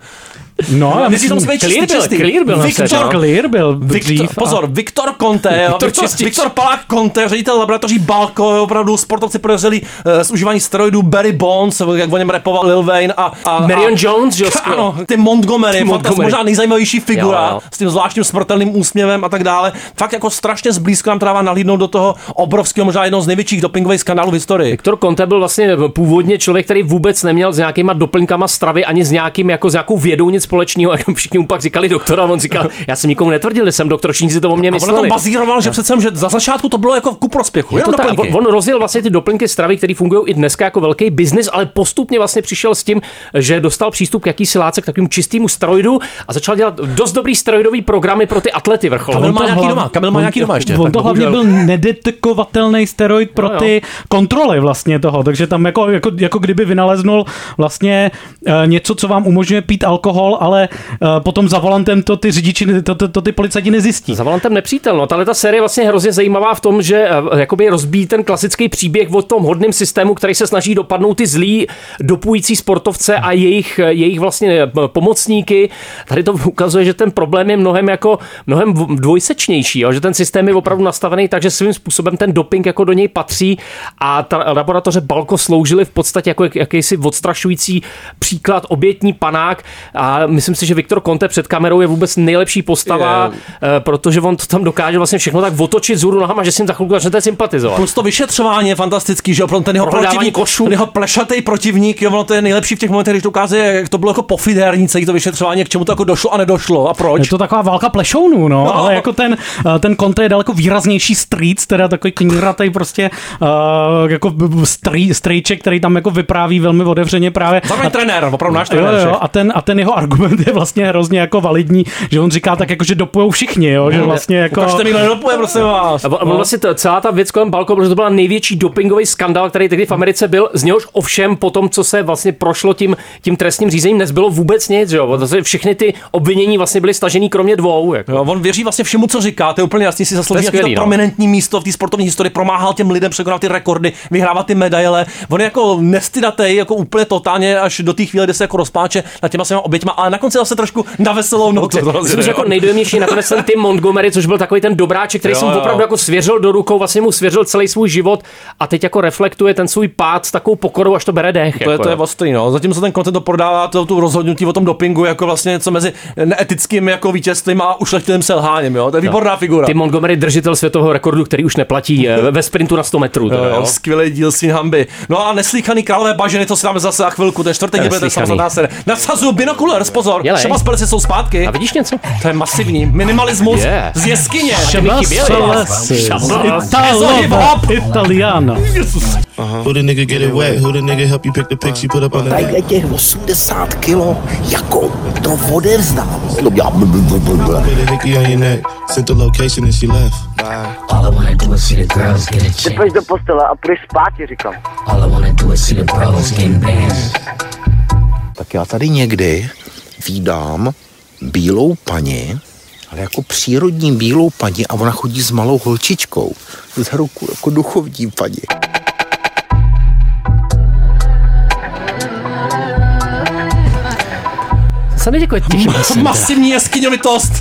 No, já Nejdřív myslím, tam jsme Clear byl- čistý. Clear byl Viktor, set, no. Clear byl Viktor, dřív a- Pozor, Viktor Conte, jo, Viktor Viktor. Viktor Palák Conte, ředitel laboratoří Balko, jo, opravdu sportovci podezřelí uh, z užívání steroidů, Barry Bonds, jak o něm repoval Lil Wayne a... a Marion a, Jones, jo, Ano, ty Montgomery, Ty Montgomery. Možná nejzajímavější figura, Jo, jo. s tím zvláštním smrtelným úsměvem a tak dále. Fakt jako strašně zblízka nám to dává nahlídnout do toho obrovského, možná jednoho z největších dopingových skandálů v historii. Viktor Conte byl vlastně původně člověk, který vůbec neměl s nějakýma doplňkama stravy ani s nějakým jako s nějakou vědou nic společného, jak všichni mu pak říkali doktora, a on říkal, já jsem nikomu netvrdil, že jsem doktor, všichni si to o mě A on mysleli. bazíroval, že přece, že za začátku to bylo jako ku prospěchu. Je to tak, on, on rozjel vlastně ty doplňky stravy, které fungují i dneska jako velký biznis, ale postupně vlastně přišel s tím, že dostal přístup k jakýsi láce, k takovému čistému steroidu a začal dělat dost dobrý steroidový programy pro ty atlety vrcholové. Kamil má nějaký doma, Kamil má on- nějaký doma ještě. On to hlavně byl nedetekovatelný steroid pro No ty kontroly vlastně toho, takže tam jako, jako, jako kdyby vynaleznul vlastně uh, něco, co vám umožňuje pít alkohol, ale uh, potom za volantem to ty řidiči, to, to, to ty policajti nezjistí. Za volantem nepřítel. No, tahle ta série je vlastně hrozně zajímavá v tom, že eh, jakoby rozbíjí ten klasický příběh o tom hodném systému, který se snaží dopadnout ty zlí dopující sportovce a jejich, jejich vlastně eh, pomocníky. Tady to ukazuje, že ten problém je mnohem jako mnohem dvojsečnější, jo? že ten systém je opravdu nastavený tak, že svým způsobem ten doping jako do něj patří a ta laboratoře Balko sloužily v podstatě jako jak, jakýsi odstrašující příklad obětní panák a myslím si, že Viktor Conte před kamerou je vůbec nejlepší postava, Je. eh, protože on to tam dokáže vlastně všechno tak otočit z nohama, že si jim za chvilku začnete sympatizovat. Plus to vyšetřování je fantastický, že jo, pro ten jeho protivník, košů. ten jeho plešatý protivník, jo, ono to je nejlepší v těch momentech, když to ukazuje, jak to bylo jako pofidérní celý to vyšetřování, k čemu to jako došlo a nedošlo a proč. Je to taková válka plešounů, no, no, ale jako ten, eh, ten Conte je daleko výraznější street, teda takový kníratej prostě uh, jako strý, strýček, který tam jako vypráví velmi otevřeně právě. Zároveň trenér, opravdu náš jo, trenér. jo, všech. a ten, a ten jeho argument je vlastně hrozně jako validní, že on říká tak jako, že dopujou všichni, jo, že vlastně jako... Ukažte mi, nedopuje, prosím vás. A on No. vlastně to, celá ta věc kolem Balko, protože to byl největší dopingový skandál, který tehdy v Americe byl, z něhož ovšem po tom, co se vlastně prošlo tím, tím trestním řízením, nezbylo vůbec nic, že jo? Vlastně všechny ty obvinění vlastně byly stažený kromě dvou. Jako. Jo, on věří vlastně všemu, co říká, to je úplně jasný, si zaslouží To skvělý, no. prominentní místo v té sportovní historii, promáhal těm lidem, překonal ty rekordy, vyhrává ty medaile. On je jako nestydatej, jako úplně totálně až do té chvíle, kdy se jako rozpláče nad těma svýma oběťma, ale na konci zase trošku na veselou notu. to Myslím, že jako jo. nejdojemnější nakonec ten Tim Montgomery, což byl takový ten dobráček, který Jo, jsem opravdu jako svěřil do rukou, vlastně mu svěřil celý svůj život a teď jako reflektuje ten svůj pád s takovou pokorou, až to bere dech. To je, jako, to je ostrý, no. Zatímco ten koncept to prodává to, tu rozhodnutí o tom dopingu jako vlastně něco mezi neetickým jako vítězstvím a ušlechtilým selháním, jo. To je výborná figura. Tim Montgomery, držitel světového rekordu, který už neplatí eh, ve sprintu na 100 metrů. Teda, Jo, jo. skvělý díl Svín hamby. No a neslíchaný králové bažiny, to si dáme zase za chvilku, ten čtvrtek bude samostatná série. Nadsazuju binokulers, pozor, Dělej. Šabas Pelesy jsou zpátky. A vidíš něco? To je masivní. Minimalismus Je. z jeskyně. Šabas Pelesy, Italova, Italiana. Who the nigga get it wet? Who the nigga help you pick the pics you put up on the Tadyhle těch 80 kilo, jako to odevzdám. Sent the location and she left. Bye. All I wanna do is see the girls get a Ty check. půjdeš do postele a půjdeš spát, ti říkám. All I wanna do is see the bros getting bands. Tak já tady někdy vídám bílou paní, ale jako přírodní bílou paní a ona chodí s malou holčičkou. Za ruku jako duchovní paní. Se neděkuje tichý Masivní jeskyňovitost.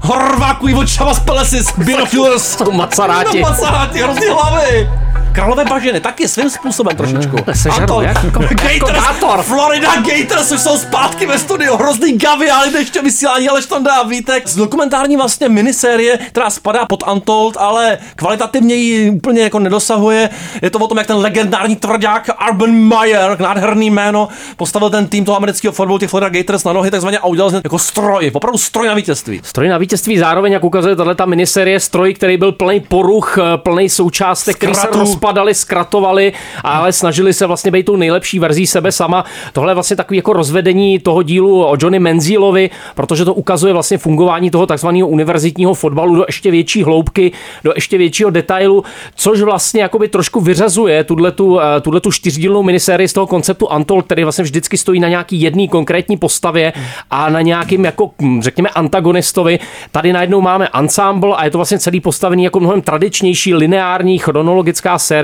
Horvákují od Šabas Pelesis, binokulers. Jsou macaráti. No, macaráti, hrozný hlavy. Králové bažiny, taky svým způsobem trošičku. To Anton, jak- jako- jako Gators. Florida Gators už jsou zpátky ve studiu. Hrozný gaviály, ještě vysílání, ale tam dá vítek. Z dokumentární vlastně minisérie, která spadá pod Untold, ale kvalitativně ji úplně jako nedosahuje. Je to o tom, jak ten legendární tvrdák Urban Meyer, nádherný jméno, postavil ten tým toho amerického fotbalu, těch Florida Gators na nohy, takzvaně a udělal z jako stroj, opravdu stroj na vítězství. Stroj na vítězství zároveň, jak ukazuje tahle ta miniserie, stroj, který byl plný poruch, plný součástek, který se rozpadl napadali, zkratovali, ale snažili se vlastně být tou nejlepší verzí sebe sama. Tohle je vlastně takový jako rozvedení toho dílu o Johnny Menzilovi, protože to ukazuje vlastně fungování toho takzvaného univerzitního fotbalu do ještě větší hloubky, do ještě většího detailu, což vlastně jakoby trošku vyřazuje tuto tu čtyřdílnou minisérii z toho konceptu Antol, který vlastně vždycky stojí na nějaký jedný konkrétní postavě a na nějakým jako, hm, řekněme, antagonistovi. Tady najednou máme ensemble a je to vlastně celý postavený jako mnohem tradičnější lineární chronologická série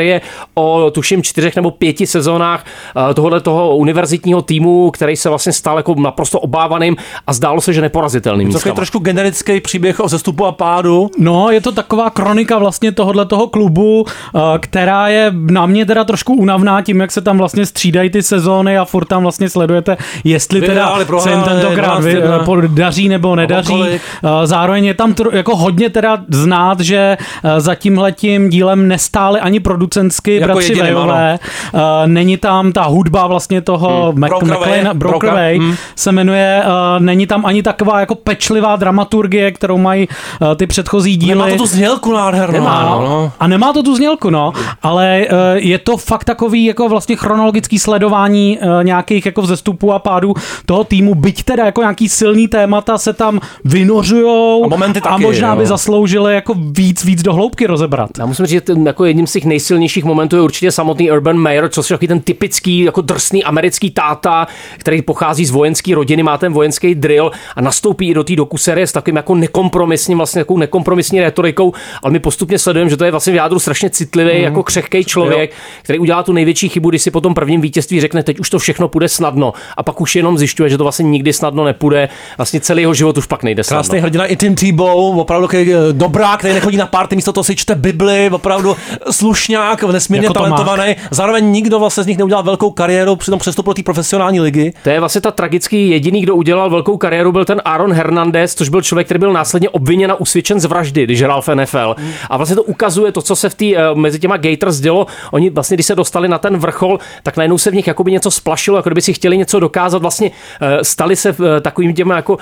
o tuším čtyřech nebo pěti sezónách eh, tohohle toho univerzitního týmu, který se vlastně stal jako naprosto obávaným a zdálo se, že neporazitelným. To je trošku generický příběh o zestupu a pádu. No, je to taková kronika vlastně tohohle toho klubu, eh, která je na mě teda trošku únavná tím, jak se tam vlastně střídají ty sezóny a furt tam vlastně sledujete, jestli teda se jim tentokrát vy, 12-1. po- daří nebo nedaří. Eh, Zároveň je tam tro, jako hodně teda znát, že eh, za tímhletím dílem nestáli ani producentsky Jako bratři Vejové. Eh, Není tam ta hudba vlastně toho Hmm. Broker, Brokerway hmm. se jmenuje. eh, Není tam ani taková jako pečlivá dramaturgie, kterou mají eh, ty předchozí díly. Nemá to tu znělku nádhernou. Nemá, no. no. A nemá to tu znělku, no. Ale eh, je to fakt takový jako vlastně chronologický sledování eh, nějakých jako vzestupů a pádů toho týmu, byť teda jako nějaký silný témata se tam vynořujou A momenty a taky, možná jo. by zasloužili jako víc, víc do hloubky rozebrat. Já musím říct, že ten, jako jedním z těch nejsilnějších momentů je určitě samotný Urban Meyer, což je takový ten typický, jako drsný americký táta, který pochází z vojenské rodiny, má ten vojenský drill a nastoupí i do té dokusérie s takovým jako nekompromisním, vlastně takovou nekompromisní retorikou, ale my postupně sledujeme, že to je vlastně v jádru strašně citlivý, Mhm. jako křehký člověk, který udělá tu největší chybu, když si po tom prvním vítězství řekne, teď už to všechno půjde snadno a pak už jenom zjišťuje, že to vlastně nikdy snadno nepůjde. Vlastně celý jeho život už pak nejde snadno. Krásný hrdina i Tim Tebow, opravdu eh, dobrák, který nechodí na párty, místo toho si čte Bibli, opravdu slušňák, nesmírně Jako talentovaný. Zároveň nikdo vlastně z nich neudělal velkou kariéru, přitom přestoupil do té profesionální ligy. To je vlastně ta tragický jediný, kdo udělal velkou kariéru, byl ten Aaron Hernandez, což byl člověk, který byl následně obviněn a usvědčen z vraždy, když hrál v NFL. A vlastně to ukazuje to, co se v té eh, mezi těma Gators dělo. Oni vlastně, když se dostali na ten vrchol, tak najednou se v nich jakoby něco splašilo, jako kdyby si chtěli něco dokázat. Vlastně eh, stali se eh, takovým těma jako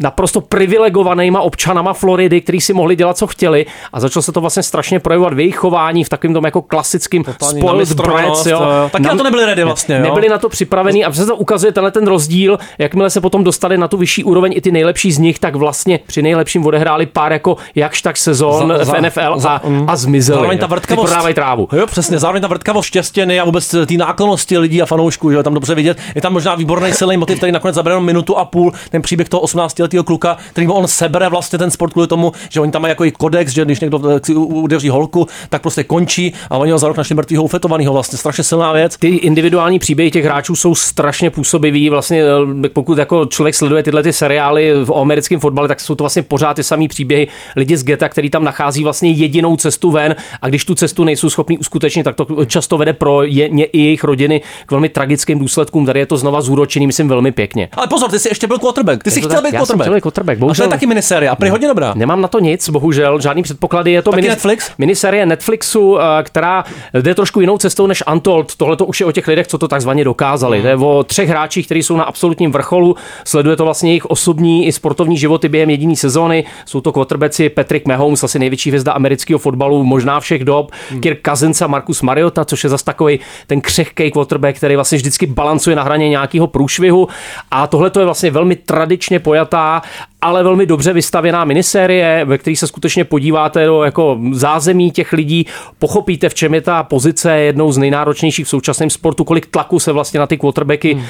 naprosto privilegovanýma občanama Floridy, kteří si mohli dělat, co chtěli. A začalo se to vlastně strašně projevovat v jejich chování, v takovém tom jako klasickým Totální spoiled brats, jo. Taky na to nebyli ready vlastně, jo. Nebyli na to připravený a přesně to ukazuje tenhle ten rozdíl, jakmile se potom dostali na tu vyšší úroveň i ty nejlepší z nich, tak vlastně při nejlepším odehráli pár jako jakž tak sezon Za- v za- NFL a, za- mm. a zmizeli. Zároveň ta vrtkavost. trávu. Jo, přesně, zároveň ta vrtkavost štěstěny a vůbec ty náklonosti lidí a fanoušků, že jo, tam dobře vidět. Je tam možná výborný silný motiv, který nakonec zabere minutu a půl, ten příběh toho 18-letého kluka, který on sebere vlastně ten sport kvůli tomu, že oni tam mají jako i kodex, že když někdo eh, si udeří holku, tak prostě končí a oni ho za rok našli mrtvýho ufetovanýho, vlastně strašně silná věc. Ty individuální příběhy těch hráčů jsou strašně působivý. Vlastně eh, pokud jako člověk sleduje tyhle ty seriály v americkém fotbale, tak jsou to vlastně pořád ty samý příběhy lidi z geta, který tam nachází vlastně jedinou cestu ven a když tu cestu nejsou schopni uskutečnit, tak to často vede pro je, ně, i jejich rodiny k velmi tragickým důsledkům. Tady je to znova zúročený, myslím, velmi pěkně. Ale pozor, ty jsi ještě byl quarterback. Ty jsi chtěl tak? být quarterback. chtěl být quarterback, A to bohužel. je taky minisérie a prý hodně dobrá. Nemám na to nic, bohužel, žádný předpoklady. Je to Taky Netflix? miniserie Netflixu, eh, která jde trošku jinou cestou než Untold. Tohle to už je o těch lidech, co to takzvaně dokázali. Hmm. Je o třech hráčích, kteří jsou na absolutním vrcholu. Sleduje to vlastně jejich osobní i sportovní životy během jediné sezóny. Jsou to quarterbacki Patrick Mahomes, asi největší hvězda amerického fotbalu, možná všech dob. Hmm. Kirk Cousins a Marcus Mariota, což je zase takový ten křehký quarterback, který vlastně vždycky balancuje na hraně nějakého průšvihu. A tohle to je vlastně velmi tradičně pojatá ale velmi dobře vystavěná minisérie, ve které se skutečně podíváte do jako zázemí těch lidí, pochopíte, v čem je ta pozice jednou z nejnáročnějších v současném sportu, kolik tlaku se vlastně na ty quarterbacky hmm.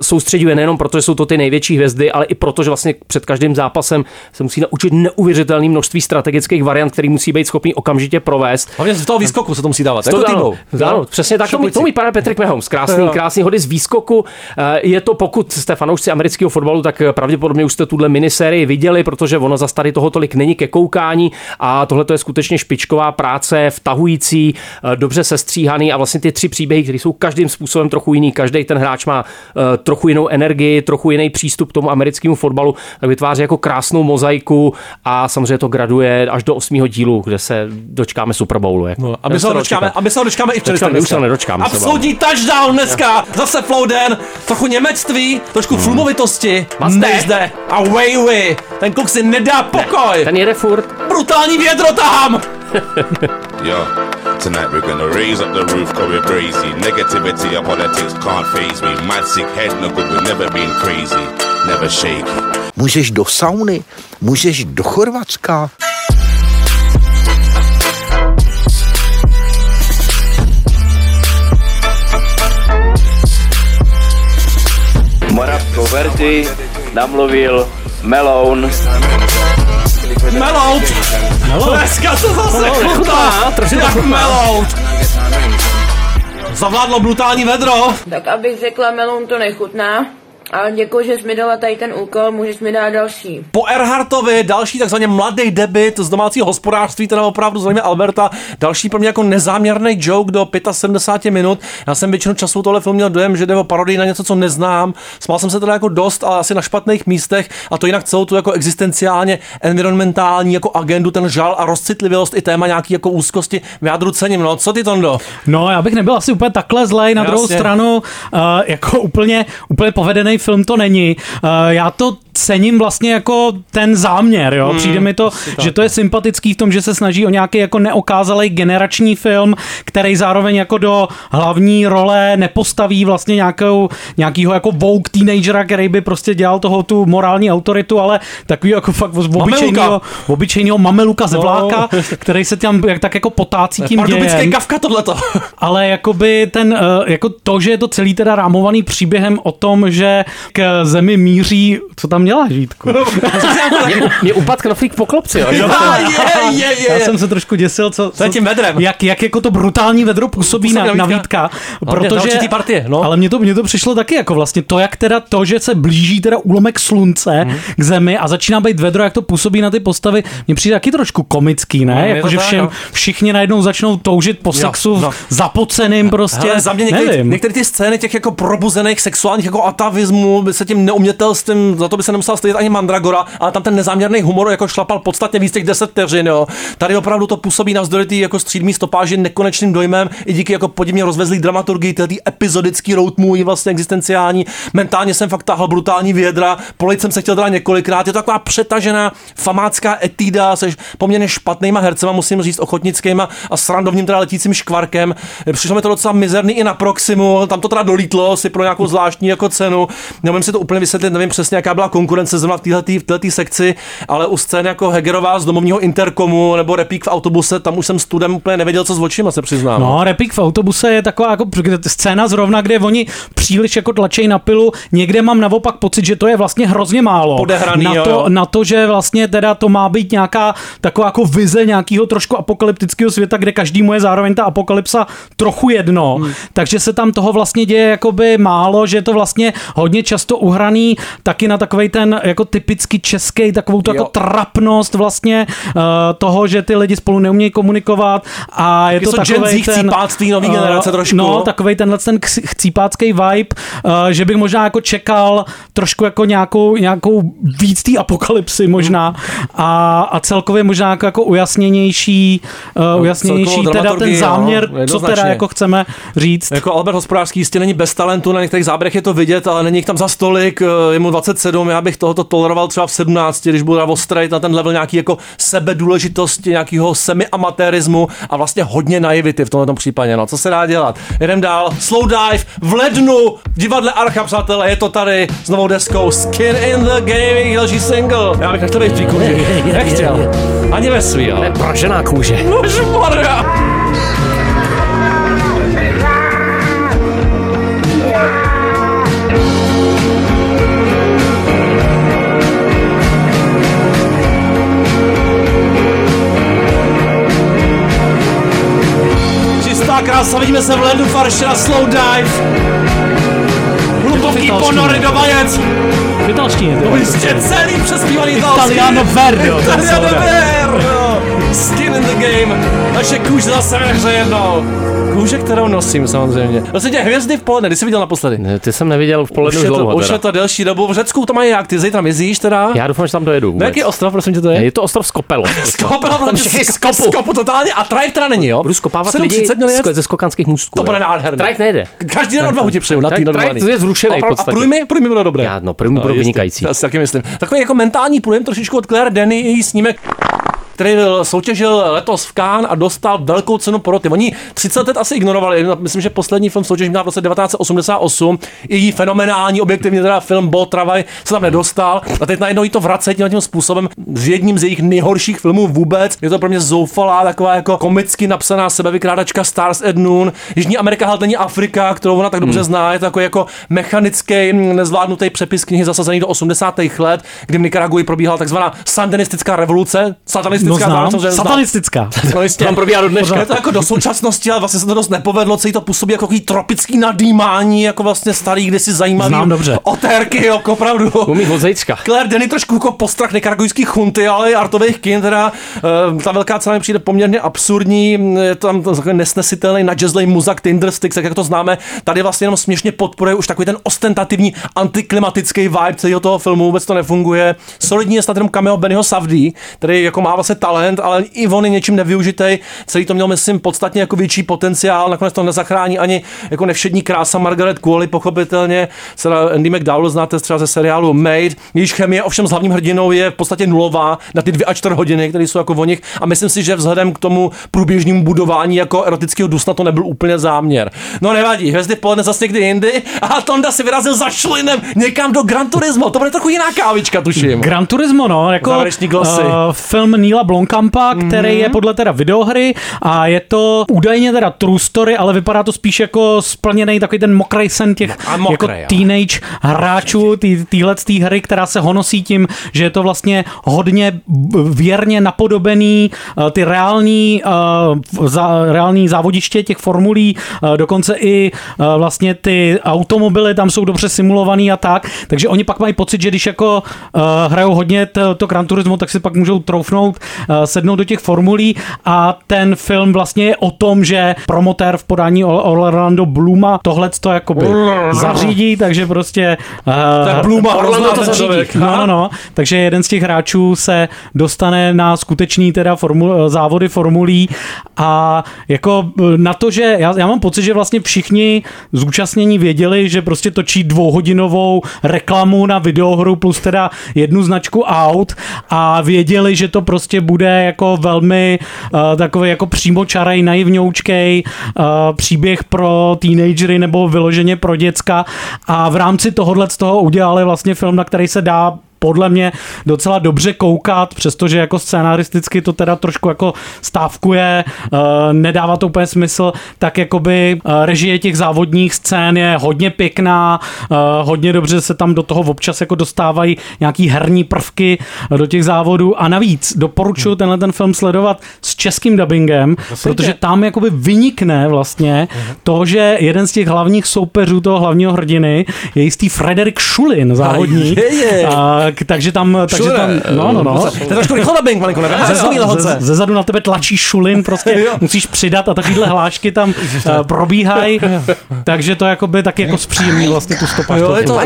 soustředuje nejenom proto, že jsou to ty největší hvězdy, ale i proto, že vlastně před každým zápasem se musí naučit neuvěřitelné množství strategických variant, který musí být schopný okamžitě provést. Hlavně z toho výskoku se to musí dávat. To, Jako ano, ano, přesně tak. To, Šopující. to umí právě Patrick Mahomes. Krásný, krásný hody z výskoku. Eh, Je to, pokud jste fanoušci amerického fotbalu, tak pravděpodobně už jste tuhle minisérii viděli, protože ono za tady toho tolik není ke koukání a tohle to je skutečně špičková práce, vtahující, eh, dobře sestříhaný a vlastně ty tři příběhy, které jsou každým způsobem trochu jiný. Každý ten hráč má eh, trochu jinou energii, trochu jiný přístup k tomu americkému fotbalu, tak vytváří jako krásnou mozaiku a samozřejmě to graduje až do osmého dílu, kde se dočkáme Super Bowlu. Jako. No, aby se dočkáme, aby se ho dočkáme i v Dočkáme, červnu. už se nedočkáme. Absolutní touchdown dneska, zase Flouden, trochu němectví, trošku Hmm. filmovitosti, Mazde. nejzde a way, way. ten kluk si nedá pokoj. Ten jede furt. Brutální vědro tam! Yo, tonight we're gonna raise up the roof cause we're crazy. Negativity and politics can't phase me. Mad sick head, no good, we've never been crazy. Never shaky. Můžeš do sauny, můžeš do Chorvatska. Moravskou verzi namluvil Meloun. Melout! Dneska to zase No, chutná, tak melout. Zavládlo brutální vedro. Tak abych řekla, melon to nechutná. Ale děkuji, že jsi mi dala tady ten úkol, můžeš mi dát další. Po Erhartovi další takzvaně mladý debit z domácího hospodářství, teda opravdu zřejmě Alberta, další pro mě jako nezáměrný joke do 75 minut. Já jsem většinu času tohle film měl dojem, že jde o parodii na něco, co neznám. Smál jsem se teda jako dost, ale asi na špatných místech a to jinak celou tu jako existenciálně environmentální jako agendu, ten žal a rozcitlivost i téma nějaký jako úzkosti v jádru cením. No, co ty Tondo? No, já bych nebyl asi úplně takhle zlej. Na Jasně. druhou stranu, uh, jako úplně, úplně povedený film to není. Uh, já to cením vlastně jako ten záměr, jo. Hmm, Přijde mi to, tak. že to je sympatický v tom, že se snaží o nějaký jako neokázalý generační film, který zároveň jako do hlavní role nepostaví vlastně nějakou, nějakýho jako woke teenagera, který by prostě dělal toho tu morální autoritu, ale takový jako fakt obyčejného, obyčejného mameluka ze No. vláka, který se tam jak, tak jako potácí tím dějem. kavka tohleto. Ale jakoby ten, eh, jako to, že je to celý teda rámovaný příběhem o tom, že k zemi míří, co tam měla Žítku? Mě, mě upad knoflík po klopci, jo. Jo. je, je, je. Já jsem se trošku děsil, co, je tím vedrem. Jak, jak jako to brutální vedro působí Působí na, na na Vítka. Vítka. Hlavně za určitý partie, no. Ale mně to, mně to přišlo taky jako vlastně to, jak teda to, že se blíží teda úlomek slunce Mhm. k zemi a začíná být vedro, jak to působí na ty postavy, mně přijde taky trošku komický, No, ne? je jako, to že tak, všem, no. všichni najednou začnou toužit po Jo, sexu no. zapoceným prostě. Hele, za mě některé, nevím. některé ty scény těch jako probuzených sexuálních jako atavismů by se tím neumětelstvím, za to by se nemusel stydět ani Mandragora, ale tam ten nezáměrný humor jako šlapal podstatně víc těch 10 vteřin, jo. Tady opravdu to působí na vzdory tý jako střídmý stopáži nekonečným dojmem, i díky jako podivně rozvezlý dramaturgii, ty epizodický road movie vlastně existenciální. Mentálně jsem fakt tahal brutální vědra, polejt jsem se chtěl teda několikrát, je to taková přetažená famácká etída se poměrně špatnýma hercema, musím říct, ochotnickýma a srandovním teda letícím škvarkem. Přišlo mi to docela mizerný i na Proximu, tam to teda dolítlo si pro nějakou zvláštní jako cenu. Nevím si to úplně vysvětlit, nevím přesně, jaká byla konkurence zrovna v této sekci, ale u scény jako Hegerová z domovního interkomu nebo repík v autobuse, tam už jsem studem úplně nevěděl, co s očima, se přiznám. No, repík v autobuse je taková jako scéna zrovna, kde oni příliš jako tlačejí na pilu. Někde mám naopak pocit, že to je vlastně hrozně málo. Podehraný, na, jo, to, jo. na to, že vlastně teda to má být nějaká taková jako vize nějakého trošku apokalyptického světa, kde každému je zároveň ta apokalypsa trochu jedno. Hmm. Takže se tam toho vlastně děje jakoby málo, že je to vlastně hodně často uhraný taky na takový ten jako typicky český, takovou tu Jo. jako trapnost vlastně uh, toho, že ty lidi spolu neumějí komunikovat a je Taky to jsou Gen takový ten... chcípáctví nový eh, generace trošku. No, takový tenhle ten ch- chcípácký vibe, uh, že bych možná jako čekal trošku jako nějakou, nějakou víc té apokalypsy možná a, a celkově možná jako, jako ujasněnější, uh, ujasněnější celkovou teda ten dramaturgii, záměr, no, co teda jako chceme říct. Jako Albert Hospodářský jistě není bez talentu, na některých záběrech je to vidět, ale není jich tam za stolik, eh, je mu 27, já bych tohoto toleroval třeba v 17, když budu ostrejt na ten level nějaký jako sebedůležitosti, nějakého semi-amatérismu a vlastně hodně naivity v tomto případě, no, co se dá dělat. Jedem dál, Slow Dive v lednu v divadle Archa, přátelé, je to tady s novou deskou Skin in the Game, další single. Já bych nechtěl být v kůži, nechtěl, ani ve svý, ale. Pražená kůže. Nožmarja. Čistá krása, vidíme se v lednu farše na slow dive. Hluboký ponory do vajec. V italštině. To jistě celý přespívaný italský. Italiano Verdo, je Italiano. Verdo. Skin in the game. Naše kůže zase ve hře jednou. Kůže, kterou nosím samozřejmě. Vlastně tě hvězdy v poledne, kdy jsi viděl naposledy? Ne, ty jsem neviděl v Už polednu je, to, dlouho. už je to delší dobu. V Řecku to mají jak? Ty zítra jezdíš teda? Já doufám, že tam dojedu. Na vůbec. jaký ostrov, prosím tě, to je? Je to ostrov Skopelo. Skopela, Tam všichni skopu. skopu totálně a trajk teda není, jo? Budu skopávat 7.30 lidi z- ze skokanských můstků. To bude nádherné. Trajk nejde. Každý den odvahu ti přeju na Trajk- tý normální. trajk je zrušený A, průjmy, průjmy bylo dobré. Já, no, průjmy budou jistě. vynikající. Já si taky myslím. Takový jako mentální průjem trošičku od Claire Denny, její snímek který soutěžil letos v Cannes a dostal velkou cenu poroty. Oni 30 let asi ignorovali, myslím, že poslední film soutěž měl v roce 1988, i její fenomenální objektivně teda film Bo Travaj se tam nedostal a teď najednou jí to vracejí tím, tím způsobem s jedním z jejich nejhorších filmů vůbec. Je to pro mě zoufalá, taková jako komicky napsaná sebevykrádačka Stars at Noon. Jižní Amerika ale není Afrika, kterou ona tak dobře zná, je to takový jako mechanický, mm, nezvládnutý přepis knihy zasazený do 80. let, kdy v Nikaraguji probíhala takzvaná sandinistická revoluce, satanistická, No znám. zároveň samozřejmě znám. Satanistická. No jistě. Tam probíhá do dneška. Je to jako do současnosti, ale vlastně se to dost nepovedlo, celý to působí jako takový tropický nadýmání, jako vlastně starý, kdysi zajímavý. Znám dobře. Otérky, jako opravdu. Umí od zejcka. Claire Denny trošku jako postrach nikaragujských chunty, ale i artových kin, teda eh, ta velká cena mi přijde poměrně absurdní, je to tam takový nesnesitelný nadjazzlej muzak Tindersticks, jak to známe, tady vlastně jenom směšně podporuje už takový ten ostentativní antiklimatický vibe celého toho filmu, vůbec to nefunguje. Solidní je snad jenom cameo Bennyho Savdy, který jako má vlastně talent, ale i on je něčím nevyužitý. Celý to měl, myslím, podstatně jako větší potenciál, nakonec to nezachrání ani jako nevšední krása Margaret Qualley, pochopitelně. Teda Andy McDowell znáte třeba ze seriálu Made, jejíž chemie ovšem s hlavním hrdinou je v podstatě nulová na ty dvě a čtvrt hodiny, které jsou jako o nich. A myslím si, že vzhledem k tomu průběžnému budování jako erotického dusna to nebyl úplně záměr. No nevadí, hvězdy v poledne zase někdy jindy a Tonda si vyrazil za šlinem někam do Gran Turismo. To bude trochu jiná kávička, tuším. Gran Turismo, no, jako uh, film Neila Blomkampa, který Mhm. je podle teda videohry a je to údajně teda true story, ale vypadá to spíš jako splněný takový ten mokrý sen těch A mokrý, jako teenage hráčů tý, týhle tý hry, která se honosí tím, že je to vlastně hodně věrně napodobený uh, ty reální, uh, za, reální závodiště těch formulí, uh, dokonce i uh, vlastně ty automobily tam jsou dobře simulovaný a tak, takže oni pak mají pocit, že když jako hrajou hodně to, to Gran Turismo, tak si pak můžou troufnout, sednout do těch formulí a ten film vlastně je o tom, že promotér v podání Or- Orlando Bluma tohle to jakoby zařídí, takže prostě uh, Tak Bluma Orlando to ten člověk. zařídí. No, no, no. Takže jeden z těch hráčů se dostane na skutečný teda formu, závody formulí a jako eh, na to, že já, já mám pocit, že vlastně všichni zúčastnění věděli, že prostě točí dvouhodinovou reklamu na videohru plus teda jednu značku aut a věděli, že to prostě bude jako velmi uh, takový jako přímočarej, naivňoučkej uh, příběh pro teenagery nebo vyloženě pro děcka. A v rámci tohohle z toho udělali vlastně film, na který se dá podle mě docela dobře koukat, přestože jako scénaristicky to teda trošku jako stávkuje, uh, nedává to úplně smysl, tak jakoby uh, režie těch závodních scén je hodně pěkná, uh, hodně dobře se tam do toho občas jako dostávají nějaký herní prvky do těch závodů. A navíc doporučuji tenhle ten film sledovat s českým dubbingem, protože tam jakoby vynikne vlastně to, že jeden z těch hlavních soupeřů toho hlavního hrdiny je jistý Frederik Šulin. A, k- takže tam, takže Šulre, tam, no, no, no. To je trošku rychlo dubbing, malinko, ne? Ze, Ze, za, ze, ze zadu na tebe tlačí šulin, prostě musíš přidat a takovýhle hlášky tam uh, probíhají, takže to jakoby taky jako zpříjemní vlastně tu stopáž. Jo, je to,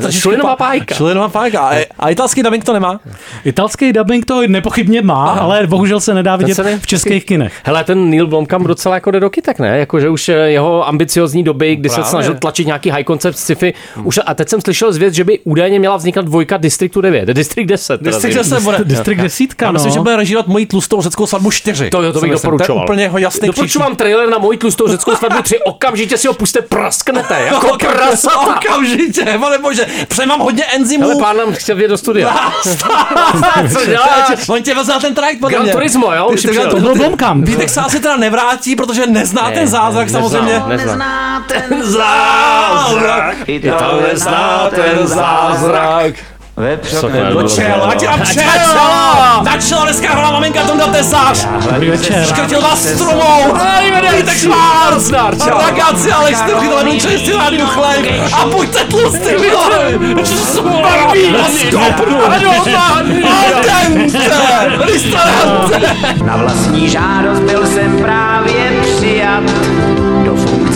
trošičku Šulinová pájka. Šulinová pájka. A, a italský dubbing to nemá? Italský dubbing to nepochybně má, ale bohužel se nedá vidět v českých kinech. Hele, ten Neil Blomkamp docela jako jde do kytek, ne? Jako, že už eh, jeho ambiciozní doby, kdy se snažil tlačit nějaký high concept sci-fi. Už, a teď jsem slyšel zvěst, že by údajně měla vznikat dvojka Districtu 9, District 10. teda District zřejmě. 10 bude. District desítka, Já myslím, no. že bude režírovat moji tlustou řeckou svatbu 4. To jo, to bych doporučoval. To je úplně jeho jasný Doporučuji vám trailer na moji tlustou řeckou svatbu 3, okamžitě si ho puste, prasknete, jako prasata. Okamžitě, pane bože, přemám hodně enzymů. Ale pán nám chtěl vědět do studia. Co děláš? On tě vezl na ten trajekt, podle mě. Turismo, jo, už To byl ty- Blomkamp. Vítek se asi teda nevrátí, protože nezná Ne, ten zázrak samozřejmě. neznám. ten zázrak. Ital nezná ten zázrak. Vepřok Do čela, ať a přel! Na čelo dneska hrála maminka Tonda Tesař! Škrtil vás stromou! Vítek Švárc! Ragazzi, ale jste přidali mi čistý rádi do chléb a buďte tlustý, vole! Barví! A skopnu! Aldente! Ristorante! Na vlastní žádost byl jsem právě přijat